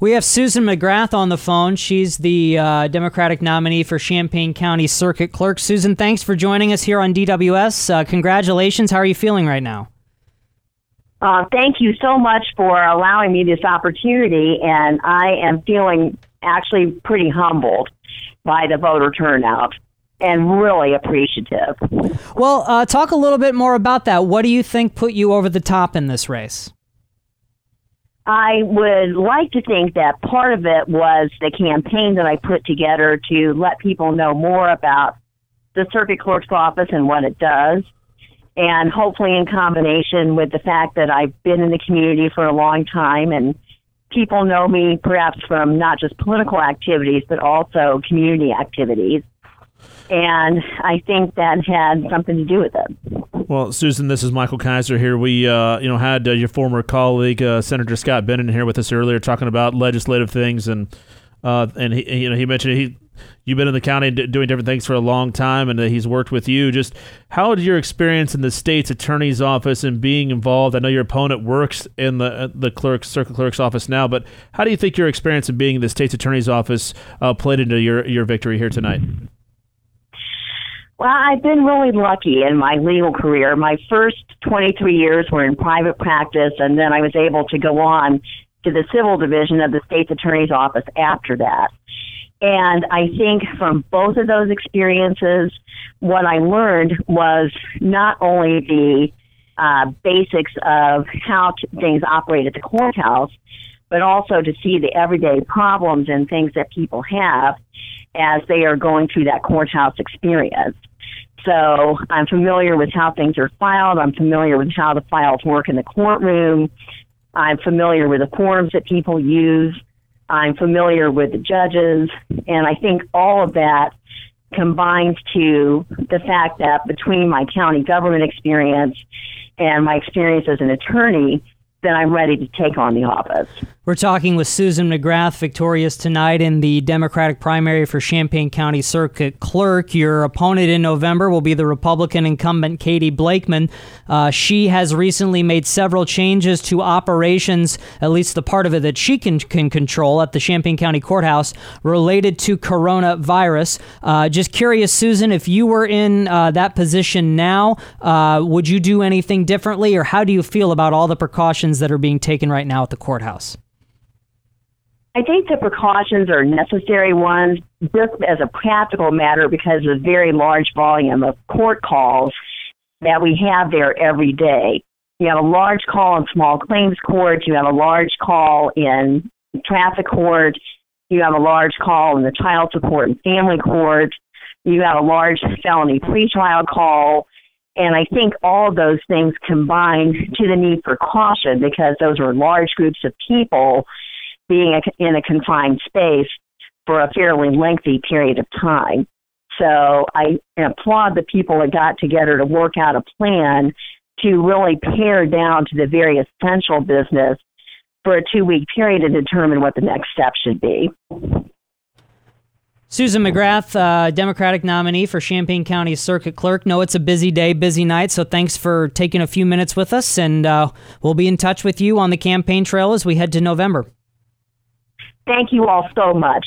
We have Susan McGrath on the phone. She's the uh, Democratic nominee for Champaign County Circuit Clerk. Susan, thanks for joining us here on DWS. Uh, congratulations. How are you feeling right now? Uh, thank you so much for allowing me this opportunity, and I am feeling actually pretty humbled by the voter turnout and really appreciative. Well, uh, talk a little bit more about that. What do you think put you over the top in this race? I would like to think that part of it was the campaign that I put together to let people know more about the circuit clerk's office and what it does. And hopefully, in combination with the fact that I've been in the community for a long time and people know me perhaps from not just political activities, but also community activities and I think that had something to do with it. Well, Susan, this is Michael Kaiser here. We, uh, you know, had uh, your former colleague uh, Senator Scott Bennett here with us earlier, talking about legislative things, and uh, and he, you know, he mentioned he. You've been in the county doing different things for a long time, and he's worked with you. Just how did your experience in the state's attorney's office and being involved? I know your opponent works in the uh, the clerk circuit clerk's office now, but how do you think your experience in being in the state's attorney's office uh, played into your your victory here tonight? Well, I've been really lucky in my legal career. My first 23 years were in private practice, and then I was able to go on to the civil division of the state's attorney's office after that. And I think from both of those experiences, what I learned was not only the uh, basics of how t- things operate at the courthouse, but also to see the everyday problems and things that people have as they are going through that courthouse experience. So I'm familiar with how things are filed. I'm familiar with how the files work in the courtroom. I'm familiar with the forms that people use. I'm familiar with the judges. And I think all of that combines to the fact that between my county government experience and my experience as an attorney, then I'm ready to take on the office. We're talking with Susan McGrath, victorious tonight in the Democratic primary for Champaign County Circuit Clerk. Your opponent in November will be the Republican incumbent Katie Blakeman. Uh, she has recently made several changes to operations, at least the part of it that she can, can control at the Champaign County Courthouse, related to coronavirus. Uh, just curious, Susan, if you were in uh, that position now, uh, would you do anything differently, or how do you feel about all the precautions that are being taken right now at the courthouse? I think the precautions are necessary ones just as a practical matter because of the very large volume of court calls that we have there every day. You have a large call in small claims court, you have a large call in traffic court, you have a large call in the child support and family court, you have a large felony pretrial call, and I think all those things combined to the need for caution because those were large groups of people being in a confined space for a fairly lengthy period of time. So I applaud the people that got together to work out a plan to really pare down to the very essential business for a two week period to determine what the next step should be. Susan McGrath, uh, Democratic nominee for Champaign County Circuit Clerk. No, it's a busy day, busy night, so thanks for taking a few minutes with us, and uh, we'll be in touch with you on the campaign trail as we head to November. Thank you all so much.